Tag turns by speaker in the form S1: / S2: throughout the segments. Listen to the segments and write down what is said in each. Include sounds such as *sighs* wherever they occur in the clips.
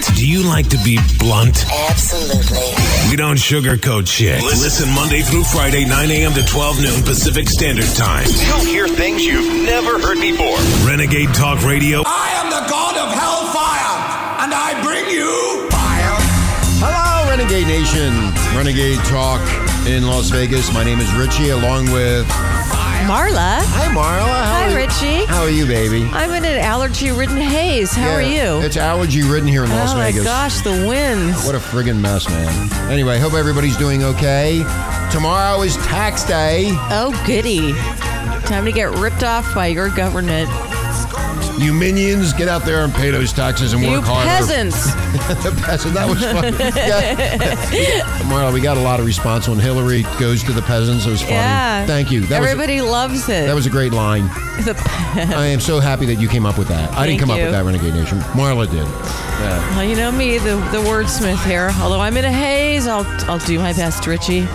S1: blunt? Do you like to be blunt?
S2: Absolutely.
S1: We don't sugarcoat shit. Listen Monday through Friday, 9 a.m. to 12 noon Pacific Standard Time.
S3: You'll hear things you've never heard before.
S1: Renegade Talk Radio.
S4: I am the god of hellfire, and I bring you fire.
S5: Hello, Renegade Nation. Renegade Talk in Las Vegas. My name is Richie, along with.
S6: Marla.
S5: Hi, Marla. How
S6: Hi, Richie.
S5: How are you, baby?
S6: I'm in an allergy ridden haze. How are you?
S5: It's allergy ridden here in Las
S6: oh
S5: Vegas.
S6: my gosh, the winds.
S5: What a friggin' mess, man. Anyway, hope everybody's doing okay. Tomorrow is tax day.
S6: Oh, goody. Time to get ripped off by your government.
S5: You minions, get out there and pay those taxes and
S6: You
S5: work harder.
S6: peasants. *laughs*
S5: the peasant. That was fun. *laughs* yeah. Marla, we got a lot of response when Hillary goes to the peasants. It was funny.
S6: Yeah.
S5: Thank you. That was
S6: Everybody loves it.
S5: that was a great line.
S6: The-
S5: I am so happy that you came up with that. I didn't come up with that, Renegade Nation. Marla did.
S6: well, you know me, the, the wordsmith here. Although I'm in a haze, I'll, I'll do my best, Richie.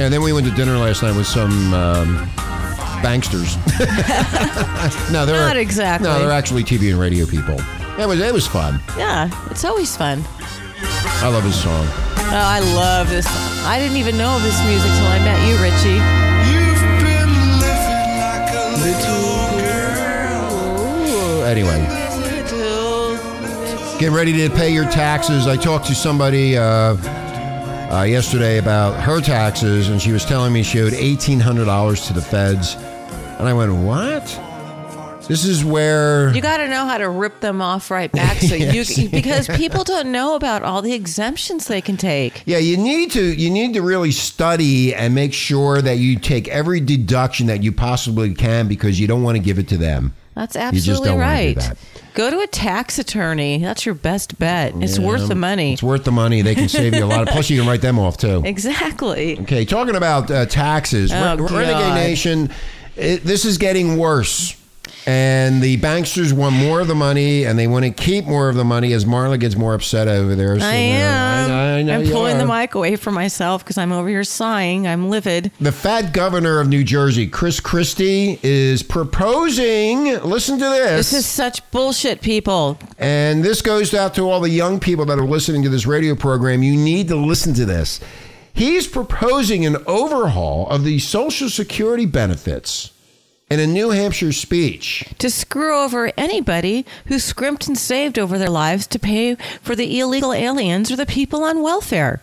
S5: And then we went to dinner last night with some um, banksters. *laughs* no, they're
S6: Not exactly.
S5: No, they're actually TV and radio people. It was it was fun.
S6: Yeah, it's always fun.
S5: I love his song.
S6: Oh, I love this. I didn't even know of this music till I met you, Richie.
S4: You've been living like a little girl.
S5: Anyway, get ready to pay your taxes. I talked to somebody uh, uh, yesterday about her taxes, and she was telling me she owed eighteen hundred dollars to the feds, and I went, "What?" This is where
S6: You got to know how to rip them off right back, so *laughs*
S5: Yes.
S6: you because people don't know about all the exemptions they can take.
S5: Yeah, you need to you need to really study and make sure that you take every deduction that you possibly can because you don't want to give it to them.
S6: That's absolutely
S5: don't wanna do
S6: right. Go to a tax attorney. That's your best bet. It's worth the money.
S5: It's worth the money. They can save you a lot. Of, *laughs* plus, you can write them off too.
S6: Exactly.
S5: Okay, talking about uh, taxes,
S6: Oh,
S5: Ren- Renegade Nation, it, this is getting worse. And the banksters want more of the money, and they want to keep more of the money as Marla gets more upset over there. So,
S6: I am.
S5: I, I know
S6: I'm
S5: you
S6: pulling the mic away from myself because I'm over here sighing. I'm livid.
S5: The fat governor of New Jersey, Chris Christie, is proposing. Listen to this.
S6: This is such bullshit, people.
S5: and this goes out to all the young people that are listening to this radio program. You need to listen to this. He's proposing an overhaul of the Social Security benefits in a New Hampshire speech.
S6: To screw over anybody who scrimped and saved over their lives to pay for the illegal aliens or the people on welfare.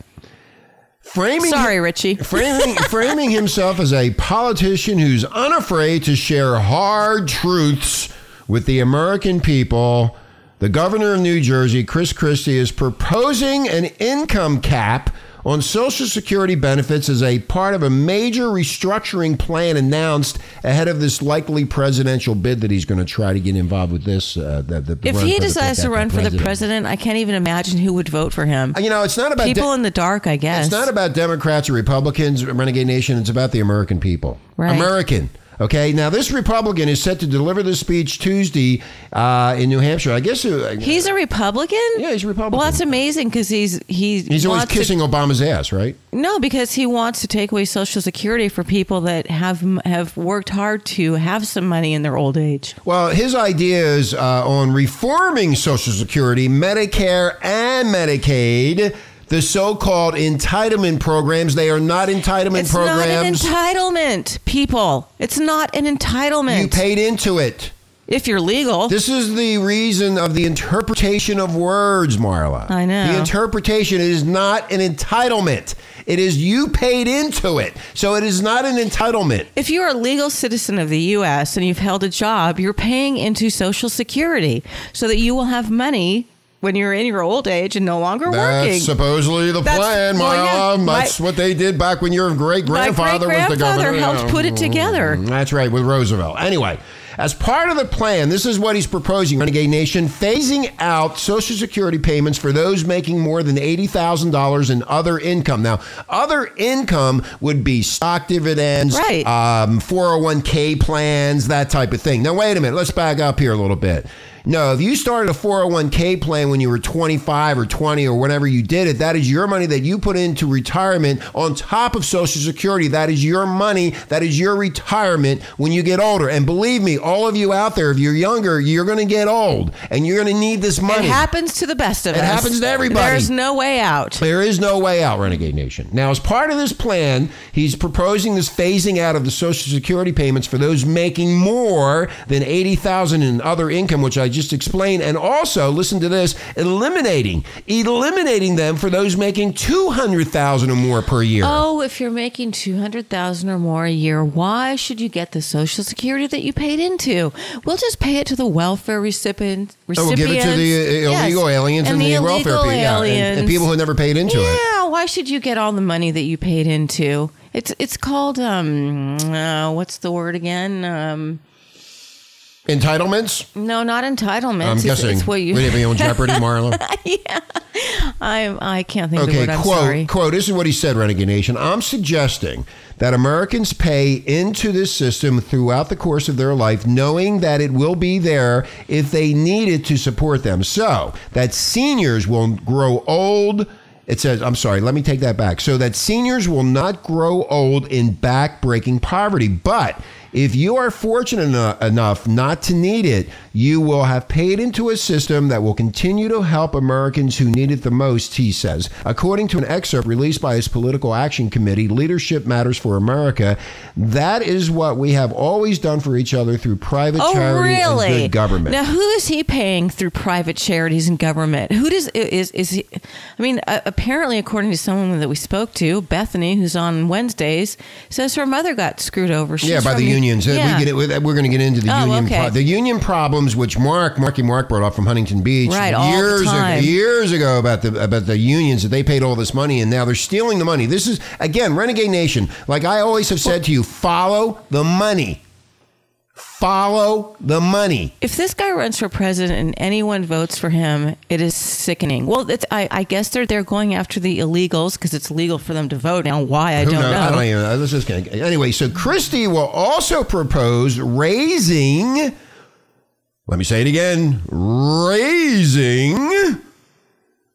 S5: Framing
S6: Sorry, Richie. *laughs*
S5: framing, framing himself as a politician who's unafraid to share hard truths with the American people, the governor of New Jersey, Chris Christie, is proposing an income cap on Social Security benefits as a part of a major restructuring plan announced ahead of this likely presidential bid that he's going to try to get involved with this. Uh, the, the
S6: If he decides to run for the
S5: president.
S6: president, I can't even imagine who would vote for him.
S5: you know, it's not about
S6: People
S5: de-
S6: in the dark, I guess.
S5: it's not about Democrats or Republicans, Renegade Nation. It's about the American people.
S6: Right.
S5: American. Okay. Now, this Republican is set to deliver this speech Tuesday uh, in New Hampshire. I guess. Uh,
S6: He's a Republican.
S5: Yeah, he's a Republican.
S6: Well, that's amazing because he's he
S5: he's always
S6: wants to-
S5: kissing Obama's ass, right?
S6: no, because he wants to take away Social Security for people that have have worked hard to have some money in their old age.
S5: Well, his ideas uh, on reforming Social Security, Medicare, and Medicaid. The so-called entitlement programs, they are not entitlement
S6: It's
S5: programs.
S6: It's not an entitlement, people. It's not an entitlement.
S5: you paid into it.
S6: if you're legal.
S5: This is the reason of the interpretation of words, Marla.
S6: I know.
S5: The interpretation is not an entitlement. It is you paid into it. So it is not an entitlement.
S6: if you're a legal citizen of the U.S. and you've held a job, you're paying into Social Security so that you will have money when you're in your old age and no longer working.
S5: That's supposedly the
S6: That's-
S5: plan,
S6: well,
S5: Marla.
S6: yeah, my-
S5: That's what they did back when your great grandfather was the governor.
S6: helped
S5: Yeah.
S6: put it together.
S5: That's right, with Roosevelt. Anyway, as part of the plan, this is what he's proposing, Renegade Nation, phasing out Social Security payments for those making more than $80,000 in other income. Now, other income would be stock dividends,
S6: Right.
S5: um, 401k plans, that type of thing. Now, wait a minute. Let's back up here a little bit. No, if you started a 401k plan when you were 25 or 20 or whenever you did it, that is your money that you put into retirement on top of Social Security. That is your money. That is your retirement when you get older. And believe me, all of you out there, if you're younger, you're going to get old and you're going to need this money.
S6: It happens to the best of
S5: It
S6: us.
S5: It happens to everybody.
S6: There's no way out.
S5: There is no way out, Renegade Nation. Now, as part of this plan, he's proposing this phasing out of the Social Security payments for those making more than eighty thousand in other income, which I just explained, and also listen to this: eliminating, eliminating them for those making two hundred thousand or more per year.
S6: Oh, if you're making two hundred thousand or more a year, why should you get the Social Security that you paid into? We'll just pay it to the welfare recipient.
S5: Oh, we'll give it to the uh,
S6: Yes.
S5: illegal aliens and,
S6: and
S5: the, welfare
S6: illegal
S5: people, yeah, and- and, people who never paid into it.
S6: Yeah, why should you get all the money that you paid into? It's it's called um uh, what's the word again? Um
S5: Entitlements.
S6: no, not entitlements.
S5: I'm
S6: it's,
S5: guessing.
S6: it's what you
S5: be on Jeopardy, *laughs* Marla?
S6: yeah, I I can't think of the
S5: Okay,
S6: word. I'm
S5: quote,
S6: sorry.
S5: quote, this is what he said, Renegade Nation. I'm suggesting that Americans pay into this system throughout the course of their life, knowing that it will be there if they need it to support them. So that seniors will grow old. It says, I'm sorry, let me take that back. So that seniors will not grow old in back breaking poverty. But if you are fortunate eno- enough not to need it, you will have paid into a system that will continue to help Americans who need it the most, he says. According to an excerpt released by his political action committee, Leadership Matters for America, that is what we have always done for each other through private
S6: Oh,
S5: charity
S6: really?
S5: and good government.
S6: Now, who is he paying through private charities and government? Who does is is he? I mean, uh, apparently, according to someone that we spoke to, Bethany, who's on Wednesdays, says her mother got screwed over. She's
S5: yeah, by the unions. Uh,
S6: Yeah.
S5: We get it, we're going to get into the
S6: Oh,
S5: union
S6: okay.
S5: pro- the union problems, which Mark Marky Mark brought up from Huntington Beach
S6: Right,
S5: years ago, years ago about the about the unions that they paid all this money and now they're stealing the money. This is again Renegade Nation. Like I always have said to you, follow the money. Follow the money.
S6: If this guy runs for president and anyone votes for him, it is sickening. Well, it's, I, I guess they're they're going after the illegals because it's legal for them to vote. Now, why I
S5: Who
S6: don't
S5: knows?
S6: know.
S5: I don't even. uh, Let's just anyway. So Christie will also propose raising. Let me say it again. Raising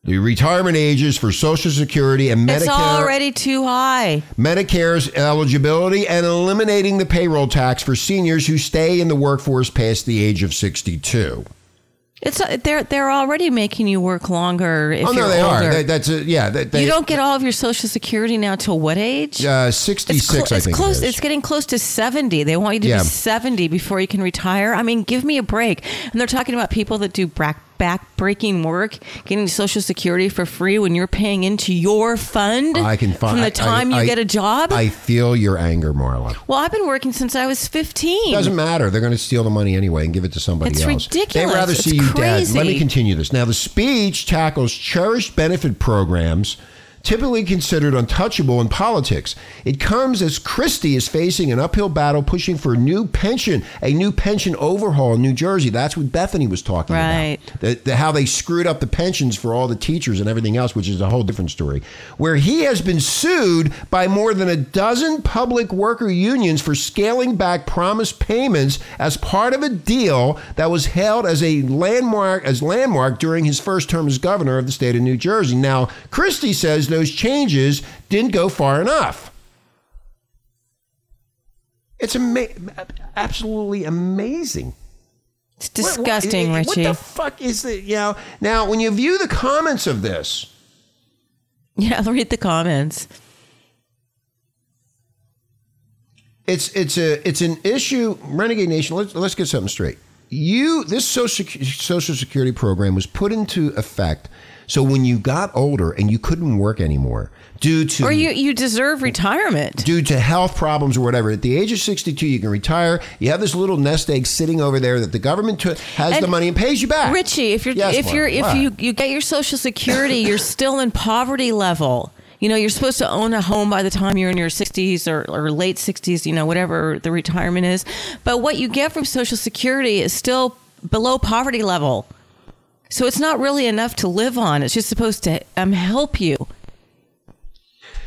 S5: the retirement ages for Social Security and Medicare.
S6: it's already too high.
S5: Medicare's eligibility and eliminating the payroll tax for seniors who stay in the workforce past the age of 62.
S6: It's uh, they're they're already making you work longer. If
S5: oh
S6: you're
S5: they
S6: older.
S5: are. That, that's a, yeah. That, they,
S6: you don't get all of your Social Security now till what age?
S5: uh, 66.
S6: It's,
S5: I think
S6: close.
S5: It.
S6: It's getting close to seventy. They want you to
S5: Yeah.
S6: be seventy before you can retire. I mean, give me a break. And they're talking about people that do back back breaking work, getting Social Security for free when you're paying into your fund.
S5: I can find
S6: from the time you get a job.
S5: I feel your anger, Marla.
S6: well, I've been working since I was fifteen.
S5: Doesn't matter. They're going to steal the money anyway and give it to somebody
S6: It's
S5: else.
S6: ridiculous.
S5: They'd rather
S6: It's
S5: see you dead. Let me continue this. Now, the speech tackles cherished benefit programs typically considered untouchable in politics. It comes as Christie is facing an uphill battle pushing for a new pension, a new pension overhaul in New Jersey. That's what Bethany was talking
S6: Right.
S5: about. The, the- how they screwed up the pensions for all the teachers and everything else, which is a whole different story. Where he has been sued by more than a dozen public worker unions for scaling back promised payments as part of a deal that was held as a landmark as landmark during his first term as governor of the state of New Jersey. Now, Christie says those changes didn't go far enough. It's ama- absolutely amazing.
S6: it's
S5: What- what-
S6: disgusting,
S5: what,
S6: Richie.
S5: the fuck is the you know? Now, when you view the comments of this,
S6: yeah, I'll *laughs* read the comments.
S5: it's it's a it's an issue. Renegade Nation. Let's let's get something straight. You this social social security program was put into effect so when you got older and you couldn't work anymore due to
S6: Or you you deserve retirement.
S5: due to health problems or whatever. At the age of 62, you can retire. You have this little nest egg sitting over there that the government took, has
S6: And
S5: the money and pays you back.
S6: Richie, if you're
S5: Yes,
S6: if you're if
S5: what?
S6: you you get your social security, you're still in poverty level. You know, you're supposed to own a home by the time you're in your 60s or, or late 60s, you know, whatever the retirement is. But what you get from social security is still below poverty level. So it's not really enough to live on. It's just supposed to um, help you.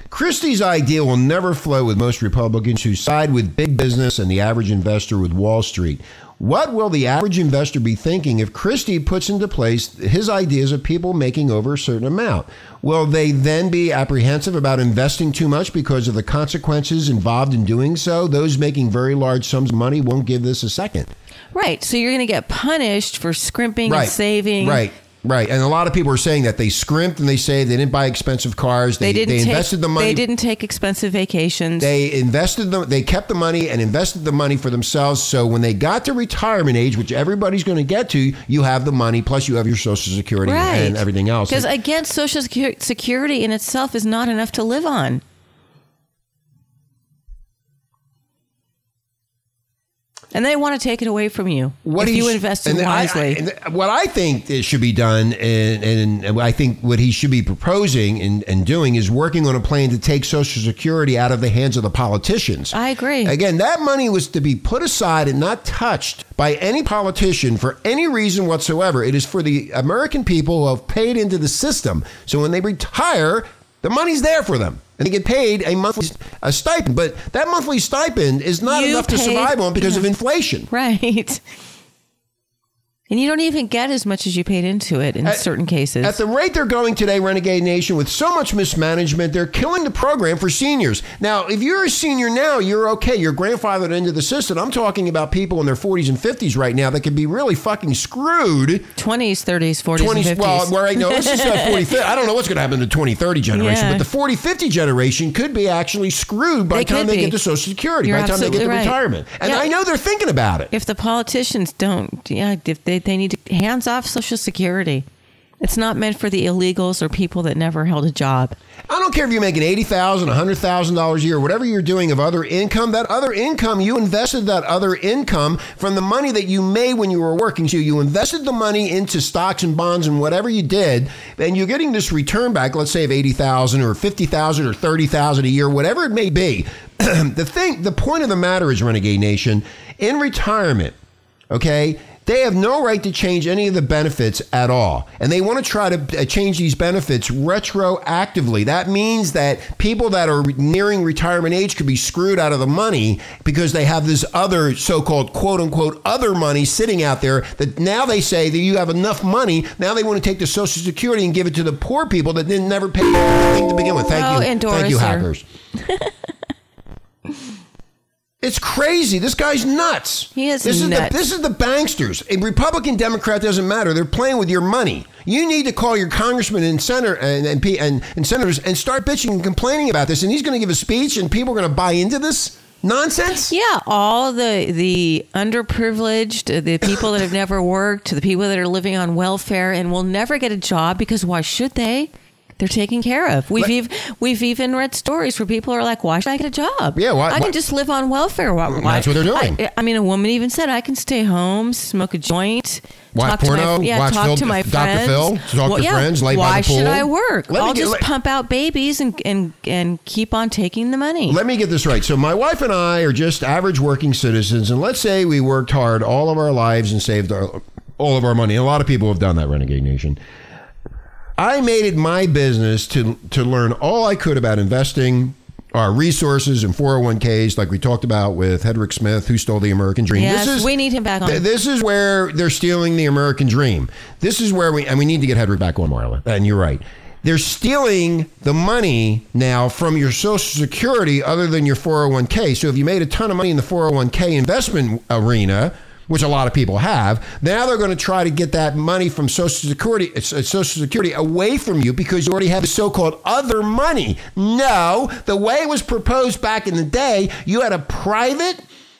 S5: Christie's idea will never flow with most Republicans who side with big business and the average investor with Wall Street. What will the average investor be thinking if Christie puts into place his ideas of people making over a certain amount? Will they then be apprehensive about investing too much because of the consequences involved in doing so? Those making very large sums of money won't give this a second.
S6: Right. So you're going to get punished for scrimping and saving.
S5: Right. Right, and a lot of people are saying that they scrimped and they say they didn't buy expensive cars. They,
S6: They didn't
S5: they
S6: take,
S5: invested the money.
S6: They didn't take expensive vacations.
S5: They invested the, they kept the money and invested the money for themselves. So when they got to retirement age, which everybody's going to get to, you have the money plus you have your social security
S6: right.
S5: and everything else.
S6: Because again, social security in itself is not enough to live on. And they want to take it away from you
S5: what
S6: if you
S5: sh-
S6: invest in
S5: I-
S6: wisely.
S5: I- and what I think should be done, and, and I think what he should be proposing and, and doing is working on a plan to take Social Security out of the hands of the politicians.
S6: I agree.
S5: Again, that money was to be put aside and not touched by any politician for any reason whatsoever. It is for the American people who have paid into the system. So when they retire, the money's there for them. And they get paid a monthly a stipend. But that monthly stipend is not
S6: You
S5: enough to survive on because of inflation.
S6: right. And you don't even get as much as you paid into it in
S5: At-
S6: certain cases.
S5: At the rate they're going today, Renegade Nation, with so much mismanagement, they're killing the program for seniors. Now, if you're a senior now, you're okay. You're grandfathered into the system. I'm talking about people in their 40s and 50s right now that could be really fucking screwed.
S6: 20s, 30s, 40s,
S5: 20s,
S6: and 50s.
S5: well, where I know this is uh, 40, 50. I don't know what's going to happen to the 20, 30 generation,
S6: Yeah.
S5: but the 40, 50 generation could be actually screwed by
S6: They
S5: the time they
S6: be.
S5: get to Social Security,
S6: You're
S5: by the time they get to
S6: right.
S5: retirement. And
S6: Yeah.
S5: I know they're thinking about it.
S6: if the politicians don't, yeah, if they, they need to hands off Social Security. It's not meant for the illegals or people that never held a job.
S5: I don't care if you're making eighty thousand, a hundred thousand dollars a year, whatever you're doing of other income. That other income, you invested that other income from the money that you made when you were working. So you invested the money into stocks and bonds and whatever you did, and you're getting this return back. Let's say of eighty thousand or fifty thousand or thirty thousand a year, whatever it may be. *clears throat* the thing, the point of the matter is, Renegade Nation, in retirement, okay. They have no right to change any of the benefits at all. And they want to try to uh, change these benefits retroactively. That means that people that are nearing retirement age could be screwed out of the money because they have this other so called quote unquote other money sitting out there that now they say that you have enough money. Now they want to take the Social Security and give it to the poor people that didn't never pay anything to begin with. Thank
S6: Oh,
S5: you. Thank you, hackers. *laughs* It's crazy. This guy's nuts.
S6: He is
S5: this
S6: nuts.
S5: Is the, this is the banksters. A Republican, Democrat doesn't matter. They're playing with your money. You need to call your congressman and senator and and, and, and senators and start bitching and complaining about this. And he's going to give a speech, and people are going to buy into this nonsense.
S6: Yeah, all the the underprivileged, uh, the people that have never worked, the people that are living on welfare and will never get a job because why should they? They're taken care of. We've
S5: Let-
S6: ev- we've even read stories where people are like, "Why should I get a job?
S5: Yeah, why-
S6: I
S5: why-
S6: can just live on welfare." Why, why-
S5: That's what they're doing.
S6: I, I mean, a woman even said, "I can stay home, smoke a joint,
S5: Watch
S6: talk to
S5: porno,
S6: my yeah,
S5: watch
S6: talk
S5: Phil-
S6: to my
S5: Dr.
S6: friends,
S5: Phil, talk to friends, lay by
S6: why
S5: the pool."
S6: should I work?
S5: Let
S6: I'll
S5: get-
S6: just
S5: let-
S6: pump out babies and and and keep on taking the money."
S5: Let me get this right. So my wife and I are just average working citizens, and let's say we worked hard all of our lives and saved our, all of our money. A lot of people have done that, Renegade Nation. I made it my business to to learn all I could about investing, our resources and 401ks, like we talked about with Hedrick Smith, who stole the American dream.
S6: Yes, we need him back on.
S5: th- This is where they're stealing the American dream. This is where we, and we need to get Hedrick back on, Marla. And you're right. They're stealing the money now from your Social Security other than your 401k. So if you made a ton of money in the 401k investment arena, which a lot of people have, now they're going to try to get that money from Social Security, uh, Social Security away from you because you already have the so-called other money. No, the way it was proposed back in the day, you had a private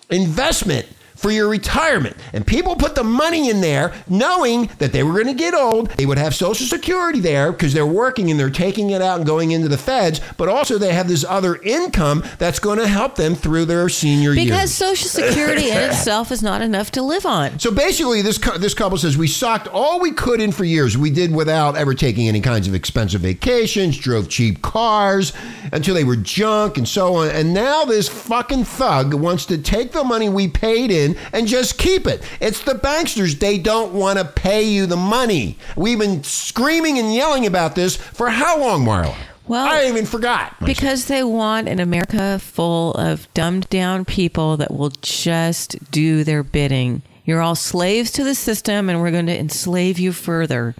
S5: investment for your retirement. And people put the money in there knowing that they were going to get old. They would have Social Security there because they're working and they're taking it out and going into the feds. But also, they have this other income that's going to help them through their senior
S6: because
S5: years.
S6: Because Social Security in *laughs* itself is not enough to live on.
S5: So basically, this this couple says we socked all we could in for years. We did without ever taking any kinds of expensive vacations, drove cheap cars until they were junk and so on. And now this fucking thug wants to take the money we paid in and just keep it. It's the banksters. They don't want to pay you the money. We've been screaming and yelling about this for how long, Marla?
S6: Well,
S5: I even forgot.
S6: Because they want an America full of dumbed down people that will just do their bidding You're all slaves to the system, and we're going to enslave you further.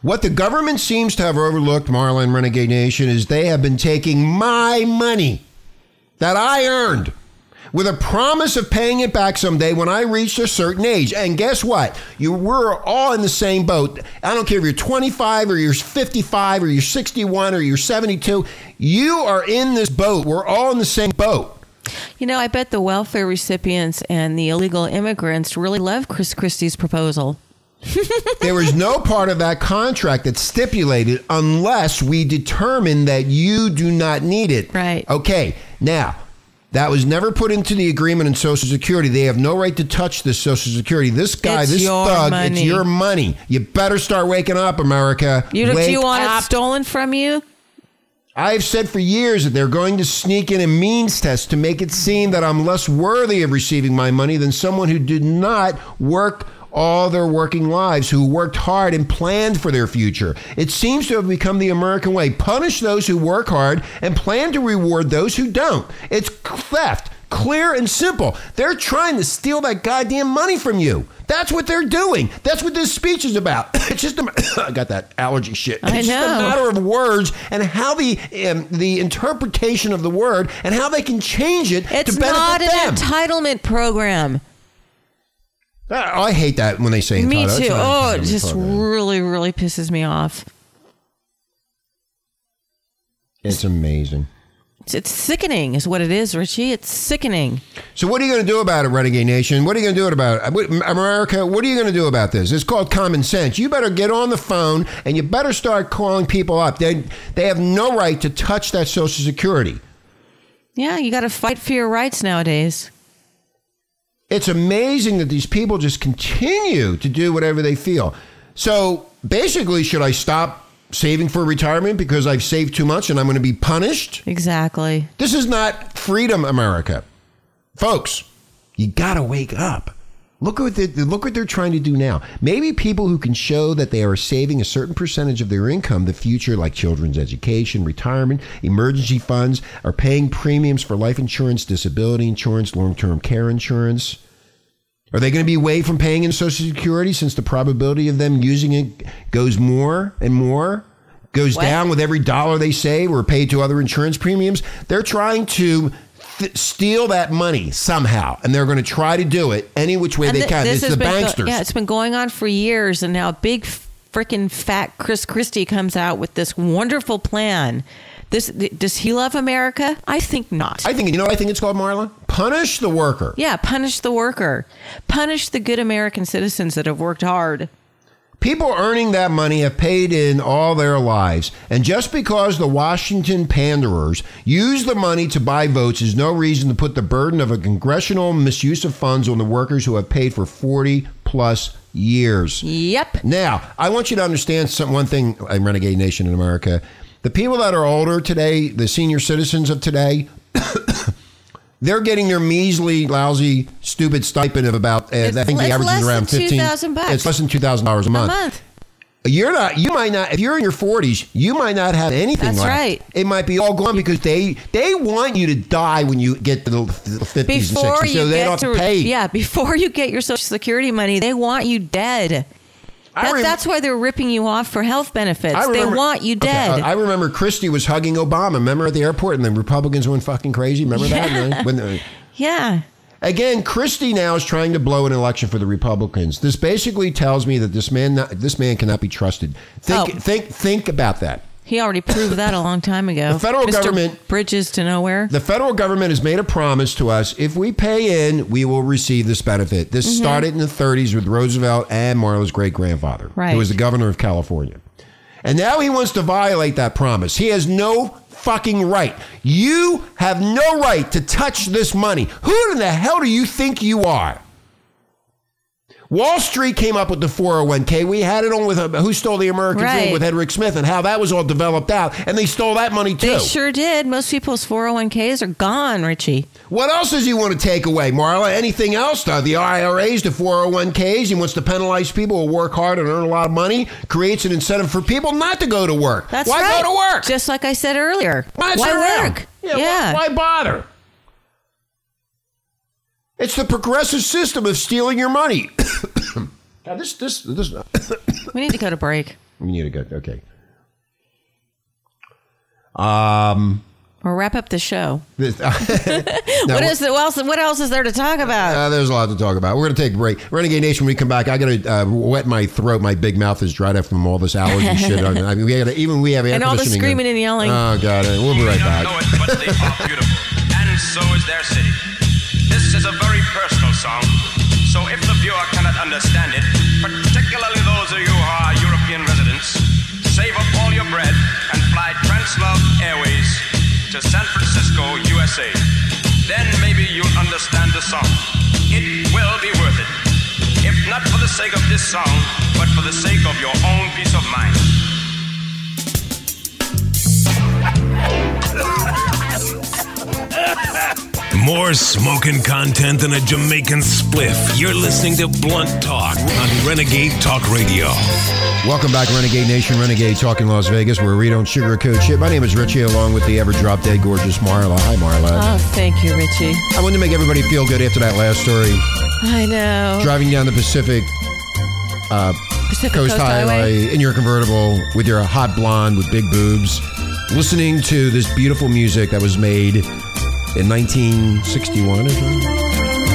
S5: What the government seems to have overlooked, Marla and Renegade Nation, is they have been taking my money that I earned with a promise of paying it back someday when I reached a certain age. And guess what? You we're all in the same boat. I don't care if you're 25 or you're 55 or you're 61 or you're 72. You are in this boat. We're all in the same boat.
S6: You know, I bet the welfare recipients and the illegal immigrants really love Chris Christie's proposal. *laughs*
S5: there was no part of that contract that stipulated unless we determine that you do not need it.
S6: Right.
S5: Okay. Now, that was never put into the agreement in Social Security. They have no right to touch this Social Security. This guy,
S6: It's
S5: this
S6: your
S5: thug,
S6: money.
S5: it's your money. You better start waking up, America.
S6: You, do
S5: Wake
S6: you want
S5: up.
S6: it stolen from you?
S5: I've said for years that they're going to sneak in a means test to make it seem that I'm less worthy of receiving my money than someone who did not work all their working lives, who worked hard and planned for their future. It seems to have become the American way. Punish those who work hard and plan to reward those who don't. It's theft. Clear and simple. They're trying to steal that goddamn money from you. That's what they're doing. That's what this speech is about. *coughs* It's just a, *coughs* I got that allergy shit.
S6: I
S5: It's just a matter of words and how the um, the interpretation of the word and how they can change it
S6: It's
S5: to benefit
S6: not an
S5: them.
S6: entitlement program.
S5: I hate that when they say
S6: Me
S5: entitled.
S6: Too. Oh, it just really, really pisses me off.
S5: it's amazing.
S6: It's, it's sickening, is what it is, Richie. It's sickening.
S5: So what are you going to do about it, Renegade Nation? What are you going to do about it? America, what are you going to do about this? It's called common sense. You better get on the phone and you better start calling people up. They, they have no right to touch that Social Security.
S6: Yeah, you got to fight for your rights nowadays.
S5: It's amazing that these people just continue to do whatever they feel. So basically, should I stop saving for retirement because I've saved too much and I'm going to be punished?
S6: Exactly.
S5: This is not freedom, America. Folks, you got to wake up. Look at what they, look what they're trying to do now. Maybe people who can show that they are saving a certain percentage of their income, the future, like children's education, retirement, emergency funds, are paying premiums for life insurance, disability insurance, long-term care insurance. Are they going to be away from paying in Social Security since the probability of them using it goes more and more? Goes
S6: What?
S5: down with every dollar they save or pay to other insurance premiums? They're trying to th- steal that money somehow, and they're going to try to do it any which way
S6: And
S5: they
S6: thi-
S5: can.
S6: this
S5: It's the
S6: been go- yeah, it's been going on for years, and now big freaking fat Chris Christie comes out with this wonderful plan. This does he love America? I think not.
S5: I think, you know what I think it's called, Marla? Punish the worker.
S6: yeah, punish the worker, punish the good American citizens that have worked hard.
S5: People earning that money have paid in all their lives. And just because the Washington panderers use the money to buy votes is no reason to put the burden of a congressional misuse of funds on the workers who have paid for 40 plus years.
S6: Yep.
S5: Now, I want you to understand some, one thing, in Renegade Nation in America. The people that are older today, the senior citizens of today, *coughs* they're getting their measly, lousy, stupid stipend of about, uh, I think the average is around
S6: than
S5: 15.
S6: 2,000 bucks.
S5: It's less than $2,000 a
S6: A
S5: month.
S6: month.
S5: You're not. You might not. If you're in your 40s, you might not have anything
S6: That's
S5: left.
S6: right.
S5: It might be all gone because they they want you to die when you get to the 50s and
S6: Before
S5: 60s,
S6: you
S5: so they don't
S6: to
S5: pay.
S6: yeah, before you get your Social Security money, they want you dead. That,
S5: rem-
S6: that's why they're ripping you off for health benefits.
S5: I
S6: they want you
S5: Okay,
S6: dead.
S5: I I remember Christie was hugging Obama. Remember at the airport, and the Republicans went fucking crazy. Remember that?
S6: Yeah.
S5: When the- *laughs*
S6: yeah.
S5: Again, Christie now is trying to blow an election for the Republicans. This basically tells me that this man, not, this man cannot be trusted. Think,
S6: Oh.
S5: think, think about that.
S6: He already proved that a long time ago.
S5: The federal
S6: Mr.
S5: government-
S6: bridges to nowhere.
S5: The federal government has made a promise to us: if we pay in, we will receive this benefit. This
S6: Mm-hmm.
S5: started in the 30s with Roosevelt and Marla's great grandfather,
S6: Right.
S5: who was the governor of California. And now he wants to violate that promise. He has no fucking right. You have no right to touch this money. Who in the hell do you think you are? Wall Street came up with the 401k. We had it on with uh, Who Stole the American Dream
S6: Right.
S5: with Hedrick Smith and how that was all developed out. And they stole that money too.
S6: They sure did. Most people's 401ks are gone, Richie.
S5: What else does he want to take away, Marla? Anything else? Uh, the IRAs, the 401ks. He wants to penalize people who work hard and earn a lot of money. Creates an incentive for people not to go to work.
S6: That's
S5: why
S6: right.
S5: go to work?
S6: Just like I said earlier.
S5: why,
S6: why work?
S5: Yeah. Why, why bother? It's the progressive system of stealing your money. *coughs* now this this this
S6: We need to go to break.
S5: we need to go. Okay. Um.
S6: Or wrap up the show. *laughs*
S5: This,
S6: what is what else? What else is there to talk about?
S5: Uh, there's a lot to talk about. We're going to take a break. Renegade Nation, when we come back, I got to uh, wet my throat. My big mouth is dried up from all this allergy *laughs* shit. I mean, we gotta, even we have air
S6: And all the screaming
S5: in.
S6: and yelling.
S5: Oh, God. uh, We'll be right back.
S2: know it, but they are beautiful, and so is their city. This is a very personal song, so if the viewer cannot understand it, particularly those of you who are European residents, save up all your bread and fly Translove Airways to San Francisco, USA. Then maybe you'll understand the song. It will be worth it. If not for the sake of this song, but for the sake of your own peace of mind. *laughs*
S1: More smoking content than a Jamaican spliff. You're listening to Blunt Talk on Renegade Talk Radio.
S5: Welcome back, Renegade Nation, Renegade Talk in Las Vegas, where we don't sugarcoat shit. My name is Richie, along with the ever drop dead gorgeous Marla. Hi, Marla.
S6: Oh, thank you, Richie.
S5: I wanted to make everybody feel good after that last story.
S6: I know.
S5: Driving down the Pacific uh,
S6: Pacific
S5: Coast, Highway in your convertible with your hot blonde with big boobs, listening to this beautiful music that was made in 1961. Is it?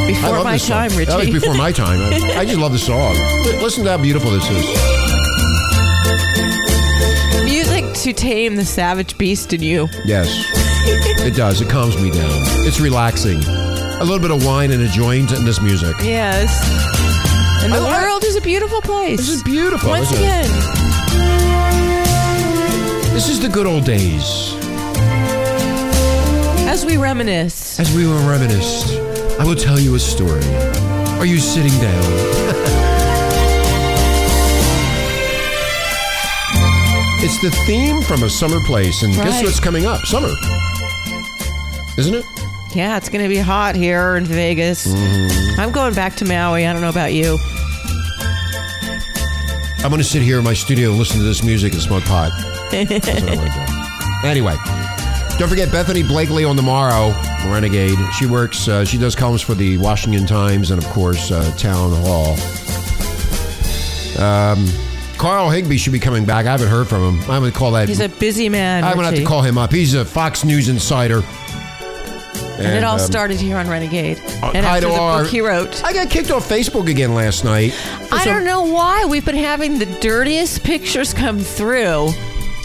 S6: Before my
S5: song.
S6: time, Richie.
S5: That was before my time. I, *laughs* I just love the song. Listen to how beautiful this is.
S6: Music to tame the savage beast in you.
S5: Yes, it does. It calms me down. It's relaxing. A little bit of wine and a joint and this music.
S6: Yes. And the
S5: I
S6: world is a beautiful place.
S5: This is beautiful.
S6: Once
S5: isn't it?
S6: again,
S5: This is the good old days.
S6: As we reminisce.
S5: As we were reminisced, I will tell you a story. Are you sitting down? *laughs* it's the theme from a summer place, and guess what's coming up? Summer. Isn't it?
S6: Yeah, it's going to be hot here in Vegas.
S5: Mm-hmm.
S6: I'm going back to Maui. I don't know about you.
S5: I'm going to sit here in my studio and listen to this music and smoke pot. *laughs* That's what I'm to do. Anyway, don't forget Bethany Blankley on the morrow, Renegade. She works, uh, she does columns for the Washington Times and, of course, uh, Town Hall. Um, Carl Higbie should be coming back. I haven't heard from him. I'm going to call that.
S6: He's a busy man.
S5: I'm going to have to call him up. He's a Fox News insider.
S6: And, it all
S5: um,
S6: started here on Renegade.
S5: uh,
S6: and after the
S5: our-
S6: book he wrote.
S5: I got kicked off Facebook again last night.
S6: I don't know why we've been having the dirtiest pictures come through.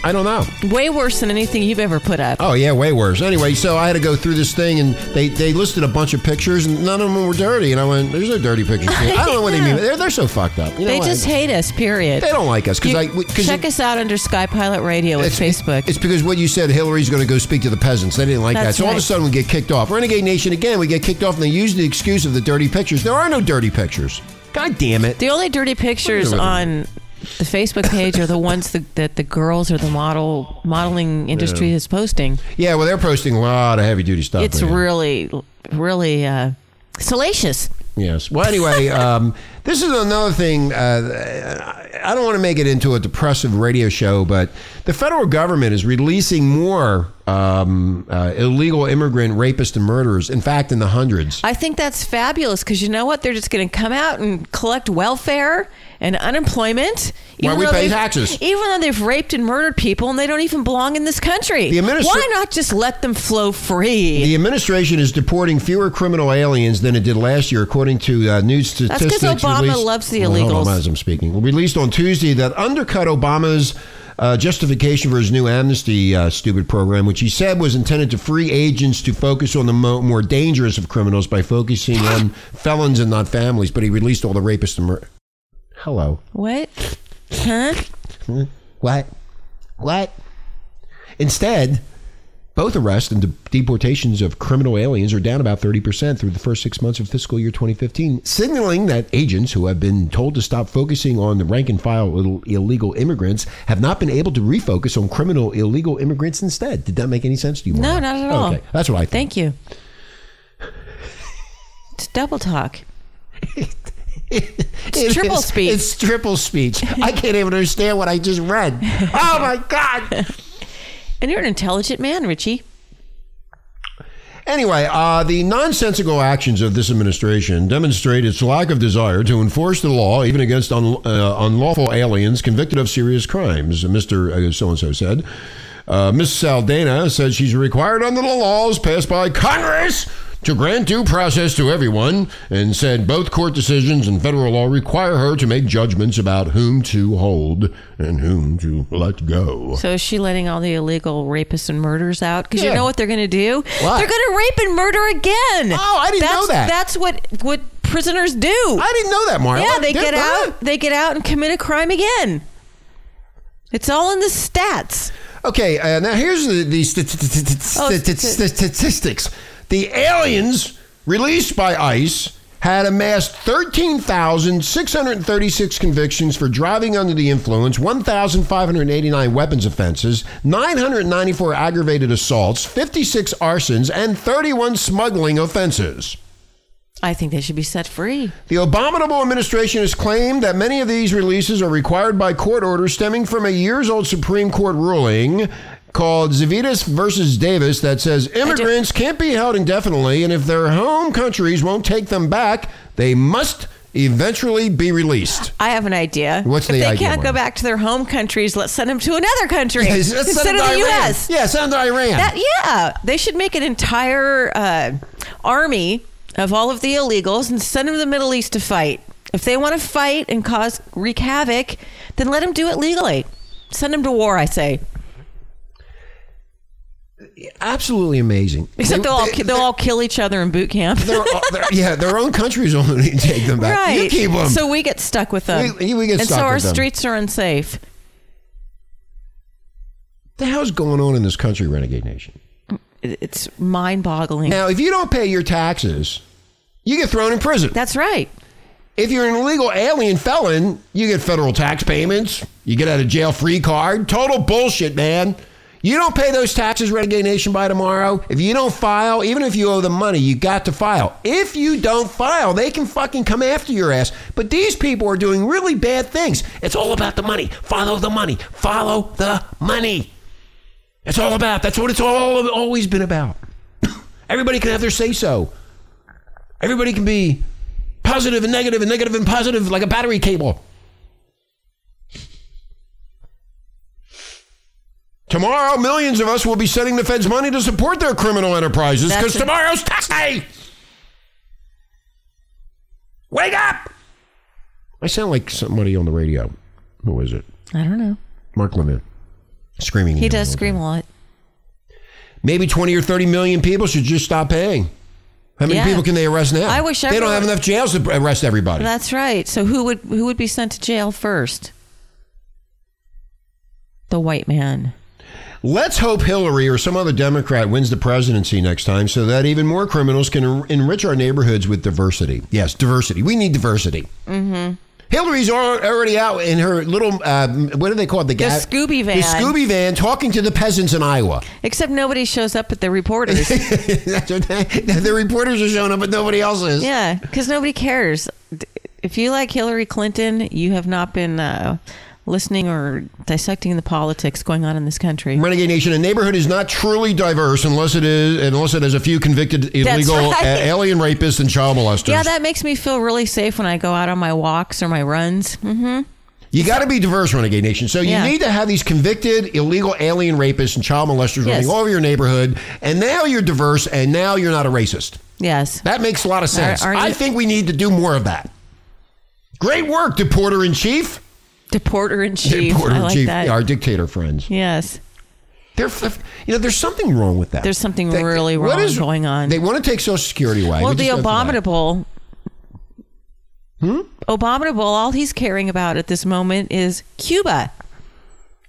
S5: I don't know.
S6: Way worse than anything you've ever put up.
S5: Oh yeah, way worse. Anyway, so I had to go through this thing, and they, they listed a bunch of pictures, and none of them were dirty. And I went, "There's no dirty pictures." Here. I don't know what they *laughs* mean. They're, they're so fucked up. You know
S6: they just hate us, period.
S5: they don't like us because I because
S6: check us out under Sky Pilot Radio at Facebook.
S5: It's because what you said. Hillary's going to go speak to the peasants. They didn't like that.
S6: That's
S5: So all of a
S6: right.
S5: sudden we get kicked off. Renegade Nation again. We get kicked off, and they use the excuse of the dirty pictures. There are no dirty pictures. God damn it.
S6: the only dirty pictures on the Facebook page are the *laughs* ones that, that the girls or the model modeling industry is posting.
S5: Yeah, well, they're posting a lot of heavy duty stuff.
S6: It's really, really uh, salacious.
S5: Yes. Well, anyway, *laughs* um, this is another thing. Uh, I don't want to make it into a depressive radio show, but the federal government is releasing more um, uh, illegal immigrant rapists and murderers. In fact, in the hundreds.
S6: I think that's fabulous because you know what? They're just going to come out and collect welfare and unemployment.
S5: While we pay taxes.
S6: Even though they've raped and murdered people and they don't even belong in this country.
S5: The administra-
S6: Why not just let them flow free?
S5: The administration is deporting fewer criminal aliens than it did last year, according to uh, news
S6: That's 'cause
S5: statistics.
S6: Obama
S5: released-
S6: loves the
S5: Well, on,
S6: illegals.
S5: as I'm speaking, released on Tuesday that undercut Obama's uh, justification for his new amnesty uh, stupid program, which he said was intended to free agents to focus on the mo- more dangerous of criminals by focusing on felons and not families. But he released all the rapists and mur- Hello.
S6: what? Huh?
S5: What? What? Instead, both arrests and de- deportations of criminal aliens are down about 30% through the first six months of fiscal year 2015, signaling that agents who have been told to stop focusing on the rank and file Ill- illegal immigrants have not been able to refocus on criminal illegal immigrants instead. Did that make any sense to you?
S6: No, not at all.
S5: Okay, that's what I think.
S6: Thank you. It's double talk. *laughs*
S5: It's
S6: triple speech.
S5: It's triple speech. I can't even understand what I just read. *laughs* Oh my God.
S6: And you're an intelligent man, Richie.
S5: Anyway, uh, the nonsensical actions of this administration demonstrate its lack of desire to enforce the law, even against un- uh, unlawful aliens convicted of serious crimes, Mr. So and so said. Uh, Ms. Saldana says she's required under the laws passed by Congress to grant due process to everyone and said both court decisions and federal law require her to make judgments about whom to hold and whom to let go.
S6: So is she letting all the illegal rapists and murderers out? Because
S5: Yeah.
S6: you know what they're going to do?
S5: What?
S6: They're going to rape and murder again.
S5: Oh, I didn't
S6: that's,
S5: know that.
S6: That's what what prisoners do.
S5: I didn't know that, Mario.
S6: yeah, they get out. They get out and commit a crime again. It's all in the stats.
S5: Okay, uh, now here's the, the st- st- st-
S6: Oh,
S5: st- st-
S6: st-
S5: statistics. The aliens released by ICE had amassed 13,636 convictions for driving under the influence, 1,589 weapons offenses, 994 aggravated assaults, 56 arsons, and 31 smuggling offenses.
S6: I think they should be set free.
S5: The abominable administration has claimed that many of these releases are required by court orders stemming from a years old Supreme Court ruling called Zadvydas versus Davis that says immigrants can't be held indefinitely, and if their home countries won't take them back, they must eventually be released.
S6: I have an idea.
S5: What's
S6: if
S5: the
S6: they can't go back to their home countries, let's send them to another country *laughs*
S5: Let's send
S6: instead
S5: them
S6: of
S5: to
S6: the
S5: Iran.
S6: U.S.
S5: Yeah, send them to Iran.
S6: That, yeah, they should make an entire uh, army of all of the illegals and send them to the Middle East to fight. If they want to fight and cause wreak havoc, then let them do it legally. Send them to war, I say.
S5: Absolutely amazing.
S6: Except
S5: They-
S6: they'll all
S5: they-
S6: they'll all kill each other in boot camp.
S5: they're- they're- *laughs* yeah, their own countries only take them back.
S6: right.
S5: You keep them.
S6: So we get stuck with them.
S5: We- we get
S6: and
S5: stuck
S6: so our
S5: them.
S6: streets are unsafe.
S5: the hell's going on in this country, Renegade Nation?
S6: It's mind-boggling.
S5: Now, if you don't pay your taxes, you get thrown in prison.
S6: That's right.
S5: If you're an illegal alien felon, you get federal tax payments. You get out of jail free card. Total bullshit, man. You don't pay those taxes, Renegade Nation, by tomorrow. If you don't file, even if you owe them money, you got to file. If you don't file, they can fucking come after your ass. But these people are doing really bad things. It's all about the money. Follow the money. Follow the money. It's all about. That's what it's all always been about. *coughs* Everybody can have their say so. Everybody can be positive and negative and negative and positive like a battery cable. Tomorrow, millions of us will be sending the feds money to support their criminal enterprises because tomorrow's tax day. Wake up! I sound like somebody on the radio. Who is it?
S6: I don't know.
S5: Mark Levin. Screaming.
S6: He does scream a lot.
S5: Maybe 20 or 30 million people should just stop paying. How many
S6: Yeah.
S5: people can they arrest now?
S6: I wish
S5: they don't have enough jails to arrest everybody.
S6: That's right. So who would who would be sent to jail first? The white man.
S5: Let's hope Hillary or some other Democrat wins the presidency next time so that even more criminals can enrich our neighborhoods with diversity. Yes, diversity. We need diversity. Mm-hmm. Hillary's already out in her little, uh, what do they call it? The,
S6: The
S5: ga-
S6: Scooby van.
S5: The Scooby van talking to the peasants in Iowa.
S6: Except nobody shows up at the reporters. *laughs*
S5: That's what they- the reporters are showing up, but nobody else is.
S6: yeah, because nobody cares. If you like Hillary Clinton, you have not been uh, listening or dissecting the politics going on in this country.
S5: Renegade Nation, a neighborhood is not truly diverse unless it is unless it has a few convicted illegal
S6: right.
S5: alien rapists and child molesters.
S6: Yeah, that makes me feel really safe when I go out on my walks or my runs. hmm
S5: You got to be diverse, Renegade Nation. So you
S6: Yeah.
S5: need to have these convicted illegal alien rapists and child molesters
S6: Yes.
S5: running all over your neighborhood, and now you're diverse, and now you're not a racist.
S6: Yes.
S5: That makes a lot of sense.
S6: Are- are
S5: I think we need to do more of that. Great work, Deporter in Chief.
S6: Deporter in *laughs* chief.
S5: Deporter
S6: I
S5: in
S6: like
S5: Chief,
S6: that.
S5: our dictator friends.
S6: Yes.
S5: They're, you know, there's something wrong with that.
S6: There's something
S5: They-
S6: really
S5: what
S6: wrong going on.
S5: They want to take Social Security away.
S6: Well,
S5: We
S6: the
S5: just go through
S6: abominable. Hmm? Abominable, all he's caring about at this moment is Cuba.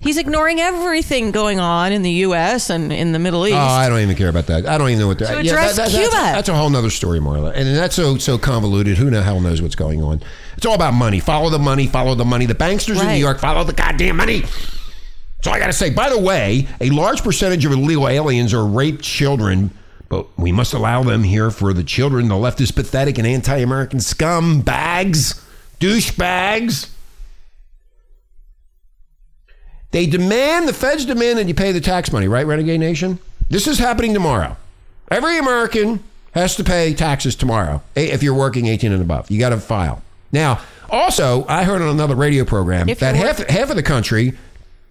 S6: He's ignoring everything going on in the U.S. and in the Middle East.
S5: Oh, I don't even care about that. I don't even know what they're.
S6: To address
S5: that's,
S6: Cuba.
S5: That's, a whole nother story, Marla. And that's so so convoluted. Who the hell knows what's going on? It's all about money. Follow the money. Follow the money. The banksters in New York follow the goddamn money. That's all I got to say. By the way, a large percentage of illegal aliens are raped children, but we must allow them here for the children. The left is pathetic and anti-American scum bags, douchebags. They demand, the feds demand that you pay the tax money, right, Renegade Nation? This is happening tomorrow. Every American has to pay taxes tomorrow eh, if you're working 18 and above. You got to file. Now, also, I heard on another radio program
S6: If
S5: that half, half of the country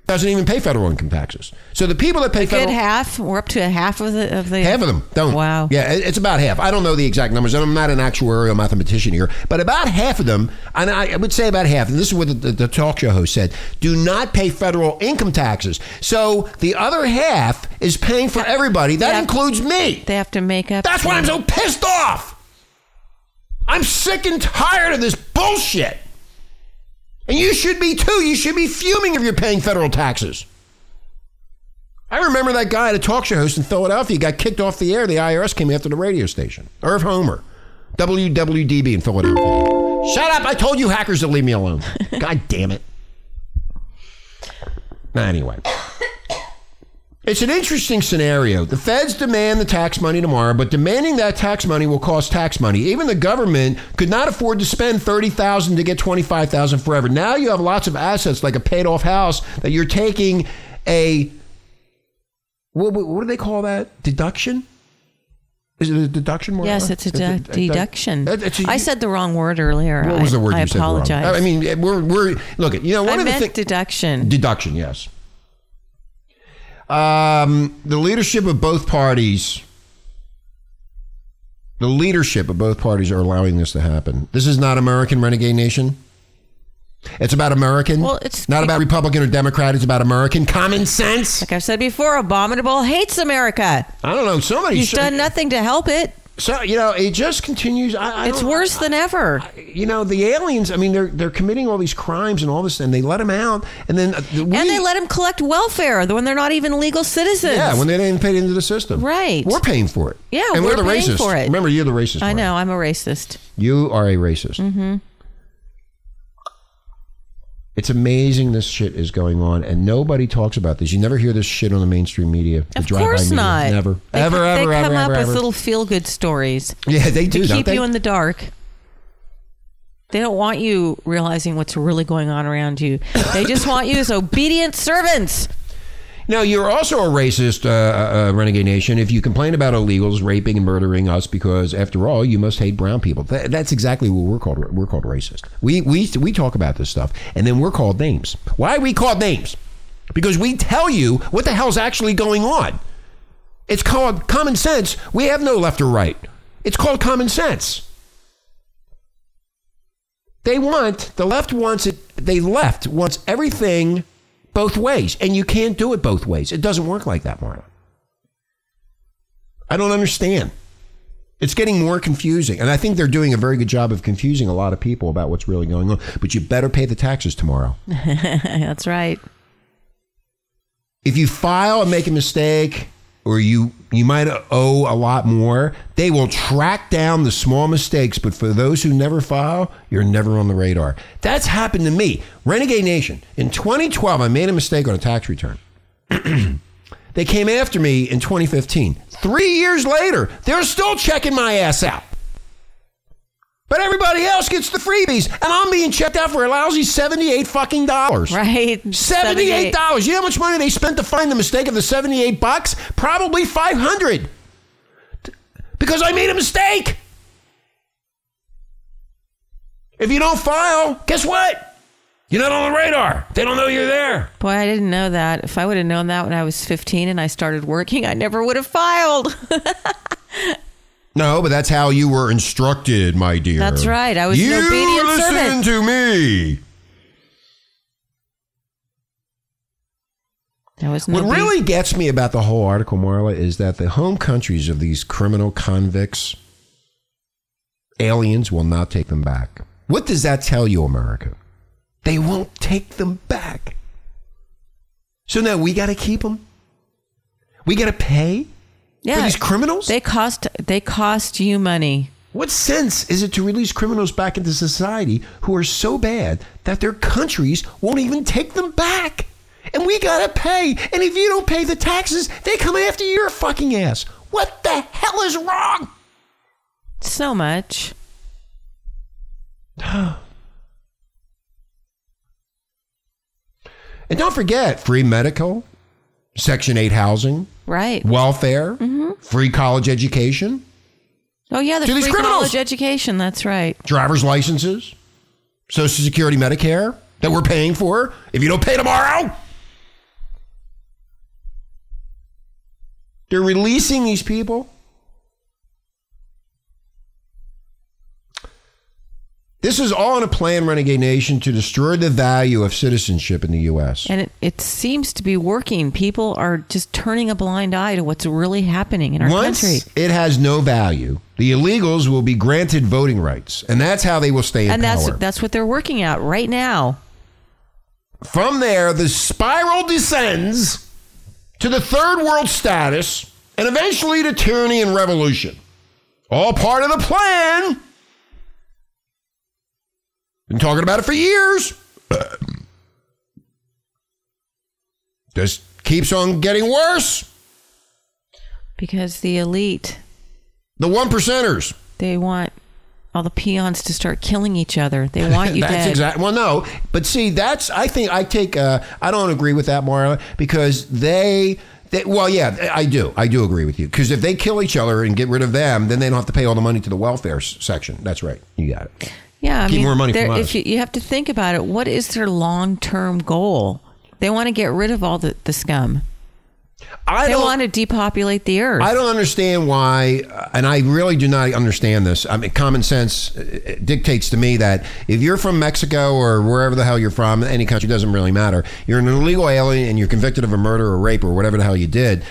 S5: doesn't even pay federal income taxes. So the people that pay
S6: Good
S5: federal
S6: half. We're up to a half of the of the
S5: Half of them don't.
S6: Wow.
S5: Yeah, it's about half. I don't know the exact numbers, and I'm not an actuarial mathematician here, but about half of them, and I would say about half, and this is what the, the, the talk show host said, do not pay federal income taxes. So the other half is paying for everybody. That
S6: Yeah.
S5: includes me.
S6: They have to make up.
S5: That's why I'm so pissed off. I'm sick and tired of this bullshit. And you should be too. You should be fuming if you're paying federal taxes. I remember that guy at a talk show host in Philadelphia got kicked off the air. The IRS came after the radio station. Irv Homer, WWDB in Philadelphia. Shut up. I told you hackers to leave me alone. *laughs* God damn it. Anyway. It's an interesting scenario. The feds demand the tax money tomorrow, but demanding that tax money will cost tax money. Even the government could not afford to spend 30,000 to get 25,000 forever. Now you have lots of assets like a paid off house that you're taking a what, what, what do they call that? Deduction? Is it a deduction? Marla?
S6: Yes, it's a
S5: It's
S6: de- deduction.
S5: it's a-
S6: I said the wrong word earlier.
S5: What was
S6: I-
S5: the word
S6: I
S5: you said? wrong?
S6: apologize.
S5: I mean, we're we're look at you know one
S6: I
S5: of the
S6: meant
S5: things.
S6: deduction.
S5: Deduction, yes. Um, the leadership of both parties, the leadership of both parties are allowing this to happen. This is not American renegade nation. It's about American.
S6: Well, it's-
S5: not about Republican or Democrat. It's about American common sense.
S6: like I've said before, Abominable hates America.
S5: I don't know. Somebody.
S6: He's
S5: should-
S6: done nothing to help it.
S5: So you know, it just continues. I, I
S6: It's worse than ever.
S5: You know, the aliens. I mean, they're they're committing all these crimes and all this, and they let them out, and then uh, the, we,
S6: and they let them collect welfare when they're not even legal citizens.
S5: Yeah, when they didn't pay into the system.
S6: Right.
S5: We're paying for it.
S6: Yeah,
S5: and we're,
S6: we're
S5: the racist.
S6: for it.
S5: Remember, you're the racist.
S6: I know. I'm a racist.
S5: You are a racist. Mm-hmm. It's amazing this shit is going on, and nobody talks about this. You never hear this shit on the mainstream media. the
S6: Of course
S5: media.
S6: not.
S5: Never.
S6: They,
S5: ever,
S6: they
S5: ever,
S6: come
S5: ever,
S6: up
S5: ever,
S6: with little feel-good stories
S5: Yeah, they do.
S6: to keep
S5: they?
S6: you in the dark. They don't want you realizing what's really going on around you. They just want you as obedient servants.
S5: Now, you're also a racist, uh, uh, renegade nation, if you complain about illegals raping and murdering us because, after all, you must hate brown people. Th- that's exactly what we're called. We're called racist. We, we, we talk about this stuff, and then we're called names. Why are we called names? Because we tell you what the hell's actually going on. It's called common sense. We have no left or right. It's called common sense. They want, the left wants it, they left wants everything both ways. And you can't do it both ways. It doesn't work like that, Marla. I don't understand. It's getting more confusing. And I think they're doing a very good job of confusing a lot of people about what's really going on. But you better pay the taxes tomorrow. *laughs*
S6: That's right.
S5: if you file and make a mistake or you you might owe a lot more. They will track down the small mistakes but for those who never file you're never on the radar. That's happened to me. Renegade nation in 2012 i made a mistake on a tax return. *clears throat* They came after me in 2015 three years later they're still checking my ass out but everybody else gets the freebies and i'm being checked out for a lousy 78 fucking dollars
S6: Right.
S5: Seventy-eight dollars. You know how much money they spent to find the mistake of the seventy-eight bucks? Probably five hundred. Because I made a mistake. If you don't file, guess what? You're not on the radar. They don't know you're there.
S6: Boy, I didn't know that. If I would have known that when I was 15 and I started working, I never would have filed. *laughs*
S5: No, but that's how you were instructed, my dear.
S6: That's right. I was an obedient
S5: listen
S6: servant.
S5: to me.
S6: No
S5: What really gets me about the whole article, Marla, is that the home countries of these criminal convicts, aliens will not take them back. What does that tell you, America? They won't take them back. So now we got to keep them. We got to pay for these criminals.
S6: They cost they cost you money.
S5: what sense is it to release criminals back into society who are so bad that their countries won't even take them back? And we gotta pay. And if you don't pay the taxes, they come after your fucking ass. What the hell is wrong?
S6: So much. *gasps*
S5: And don't forget free medical, Section 8 housing,
S6: Right.
S5: welfare. Mm-hmm. free college education,
S6: Oh yeah, the
S5: To these
S6: free
S5: criminals.
S6: college education. That's right.
S5: driver's licenses, Social Security, Medicare that we're paying for. If you don't pay tomorrow, they're releasing these people. This is all in a plan, Renegade Nation, to destroy the value of citizenship in the U.S.
S6: And it, it seems to be working. People are just turning a blind eye to what's really happening in our
S5: Once
S6: country.
S5: it has no value, the illegals will be granted voting rights, and that's how they will stay in power.
S6: And that's that's what they're working at right now.
S5: From there, the spiral descends to the third world status and eventually to tyranny and revolution. All part of the plan. Been talking about it for years. Just keeps on getting worse.
S6: Because the elite,
S5: The one percenters.
S6: they want all the peons to start killing each other. They *laughs* want you
S5: that's
S6: dead.
S5: exactly well no but see that's i think i take uh i don't agree with that marla because they they, well, yeah, I do. I do agree with you. Because if they kill each other and get rid of them, then they don't have to pay all the money to the welfare section. That's right. You got it.
S6: Yeah, I
S5: Keep
S6: mean,
S5: more money from us.
S6: if you, you have to think about it, what is their long term goal? They want to get rid of all the, the scum.
S5: I
S6: They
S5: don't.
S6: want to depopulate the earth.
S5: I don't understand why, uh, and I really do not understand this. I mean, common sense uh, dictates to me that if you're from Mexico or wherever the hell you're from, any country doesn't really matter. You're an illegal alien and you're convicted of a murder or rape or whatever the hell you did.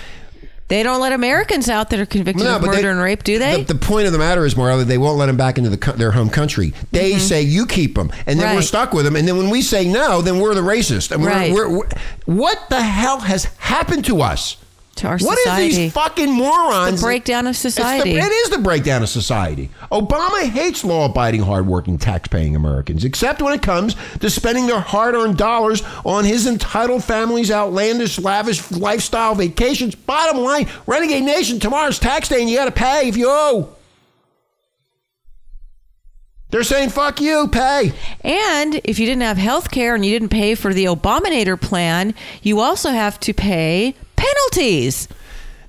S6: They don't let Americans out that are convicted of
S5: but
S6: murder
S5: they-
S6: and rape, do they?
S5: The, the point of the matter is, Marla, they won't let them back into the, their home country. They say you keep them, and then we're
S6: Mm-hmm.
S5: Stuck with them. And then when we say no, then we're the racist. And we're,
S6: Right.
S5: we're, we're, what the hell has happened to us?
S6: To our
S5: What is
S6: society.
S5: these fucking morons?
S6: the breakdown of
S5: It's the-
S6: society.
S5: it is the breakdown of society. Obama hates law abiding, hardworking, tax paying Americans, except when it comes to spending their hard earned dollars on his entitled family's outlandish, lavish lifestyle vacations. Bottom line, Renegade Nation, tomorrow's tax day and you got to pay if you owe. They're saying, fuck you, pay.
S6: And if you didn't have health care and you didn't pay for the Abominator plan, you also have to pay penalties.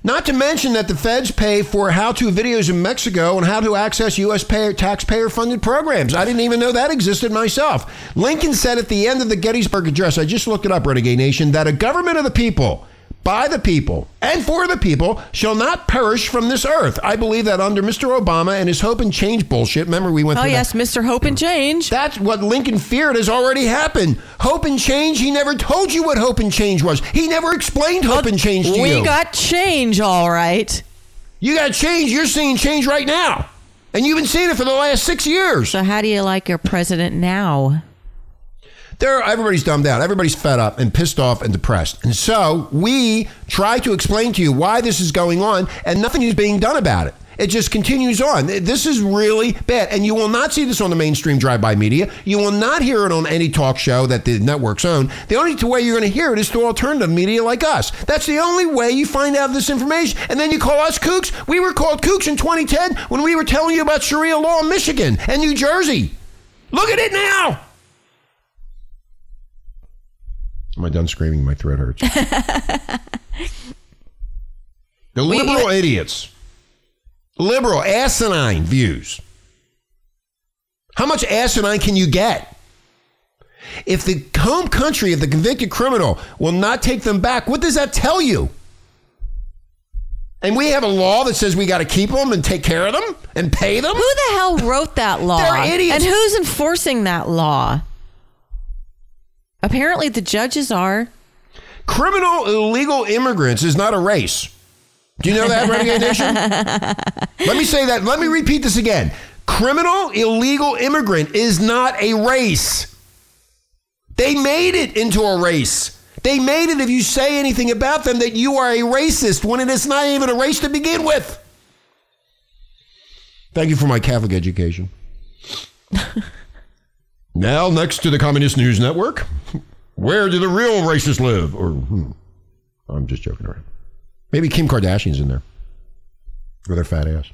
S5: Not to mention that the feds pay for how to videos in Mexico and how to access U.S. Payer, taxpayer funded programs. I didn't even know that existed myself. Lincoln said at the end of the Gettysburg Address, I just looked it up, Renegade Nation, that a government of the people, by the people, and for the people shall not perish from this earth. I believe that under Mr. Obama and his hope and change bullshit, remember we went
S6: Oh, yes,
S5: that.
S6: Mr. Hope and Change.
S5: That's what Lincoln feared has already happened. Hope and change, he never told you what hope and change was. He never explained hope and change to you.
S6: we got change, all right.
S5: You got change. You're seeing change right now. And you've been seeing it for the last six years.
S6: So, how do you like your president now?
S5: There, everybody's dumbed out. Everybody's fed up and pissed off and depressed. And so we try to explain to you why this is going on, and nothing is being done about it. It just continues on. This is really bad. And you will not see this on the mainstream drive-by media. You will not hear it on any talk show that the networks own. The only way you're going to hear it is through alternative media like us. That's the only way you find out this information. And then you call us kooks. We were called kooks in 2010 when we were telling you about Sharia law in Michigan and New Jersey. Look at it now. Am I done screaming? My throat hurts. *laughs* the liberal idiots, liberal asinine views. How much asinine can you get? If the home country of the convicted criminal will not take them back, what does that tell you? And we have a law that says we got to keep them and take care of them and pay them.
S6: Who the hell wrote that *laughs* law?
S5: They're idiots.
S6: And who's enforcing that law? Apparently, the judges are.
S5: Criminal illegal immigrants is not a race. Do you know that, Renegade *laughs* Nation? Let me say that. Let me repeat this again. Criminal illegal immigrant is not a race. They made it into a race. They made it if you say anything about them that you are a racist when it is not even a race to begin with. Thank you for my Catholic education. *laughs* now, next to the Communist News Network, where do the real racists live? Or, hmm, I'm just joking around. Maybe Kim Kardashian's in there with her fat ass.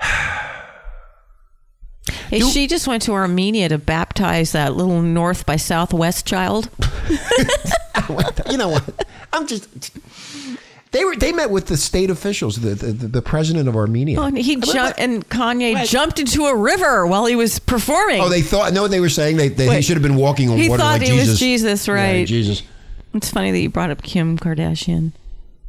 S5: *sighs*
S6: Hey, she just went to Armenia to baptize that little North by Southwest child. *laughs*
S5: you know what? I'm just. They were. They met with the state officials, the the, the president of Armenia.
S6: Oh, and he jumped, and Kanye jumped into a river while he was performing.
S5: Oh, they thought. No, what they were saying they, they he should have been walking on
S6: He
S5: water
S6: thought
S5: like
S6: he was
S5: Jesus.
S6: Jesus,
S5: Yeah,
S6: right.
S5: Jesus.
S6: It's funny that you brought up Kim Kardashian.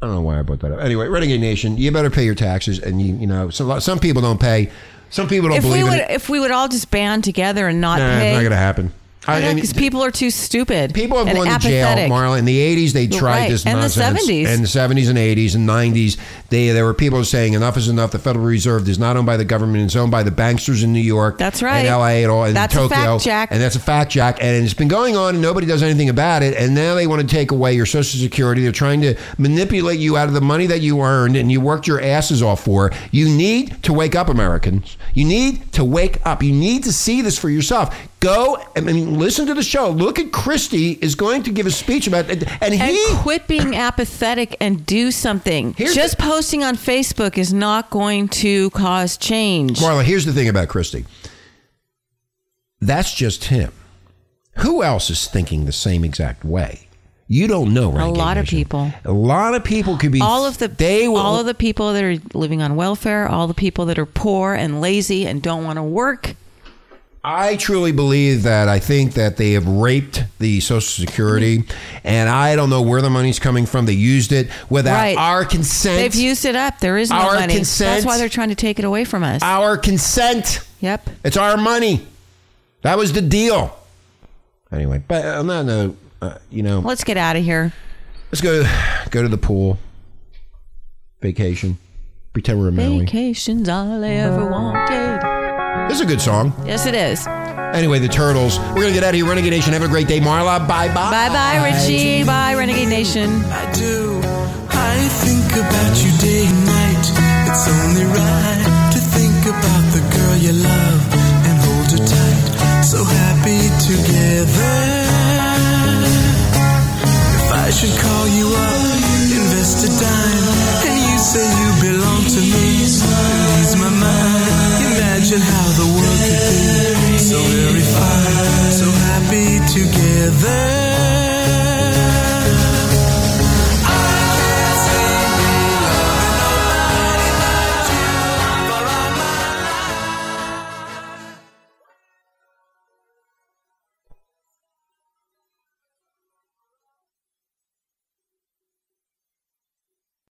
S5: I don't know why I brought that up. Anyway, Renegade Nation, you better pay your taxes, and you you know some some people don't pay. Some people don't
S6: If we
S5: believe in
S6: would,
S5: it.
S6: if we would all just band together and not
S5: Nah, it's not going to happen. I- I mean,
S6: because people are too stupid.
S5: People have
S6: and
S5: gone to jail. Marla. In the 80s, they tried
S6: Right.
S5: this
S6: And the
S5: nonsense.
S6: 70s.
S5: And the 70s and 80s and 90s, they, there were people saying enough is enough. The Federal Reserve is not owned by the government. It's owned by the banksters in New York.
S6: That's right.
S5: And L.A. and all. And
S6: That's a
S5: Tokyo.
S6: fact, Jack.
S5: And that's a fact, Jack. And it's been going on and nobody does anything about it. And now they want to take away your Social Security. They're trying to manipulate you out of the money that you earned and you worked your asses off for. You need to wake up, Americans. You need to wake up. You need to see this for yourself. Go, I mean, listen to the show. Look at Christie is going to give a speech about it. And he.
S6: and quit being apathetic and do something. Just
S5: the-
S6: posting on Facebook is not going to cause change.
S5: Marla, here's the thing about Christie. That's just him. Who else is thinking the same exact way? You don't know, right?
S6: a lot of people.
S5: A lot of people could be.
S6: All of the
S5: they will,
S6: all of the people that are living on welfare, all the people that are poor and lazy and don't want to work.
S5: I truly believe that. I think that they have raped the Social Security, and I don't know where the money's coming from. They used it without
S6: Right.
S5: our consent.
S6: They've used it up. There is no
S5: Our
S6: money.
S5: consent-
S6: That's why they're trying to take it away from us.
S5: our consent.
S6: yep.
S5: It's our money. That was the deal. Anyway, but on that note, uh, you know,
S6: Let's get out of here.
S5: let's go go to the pool, vacation, pretend we're in Maui.
S6: Vacation's all I ever wanted.
S5: This is a good song.
S6: Yes, it is.
S5: Anyway, the Turtles. We're gonna get out of here. Renegade Nation. Have a great day, Marla. Bye bye.
S6: Bye bye, Richie. Bye, Renegade Nation.
S7: I do. I think about you day and night. It's only right to think about the girl you love and hold her tight. So happy together. If I should call you up, invest a dime, and you say you belong to me, ease my mind. Imagine how the world could be so very fine, so happy together.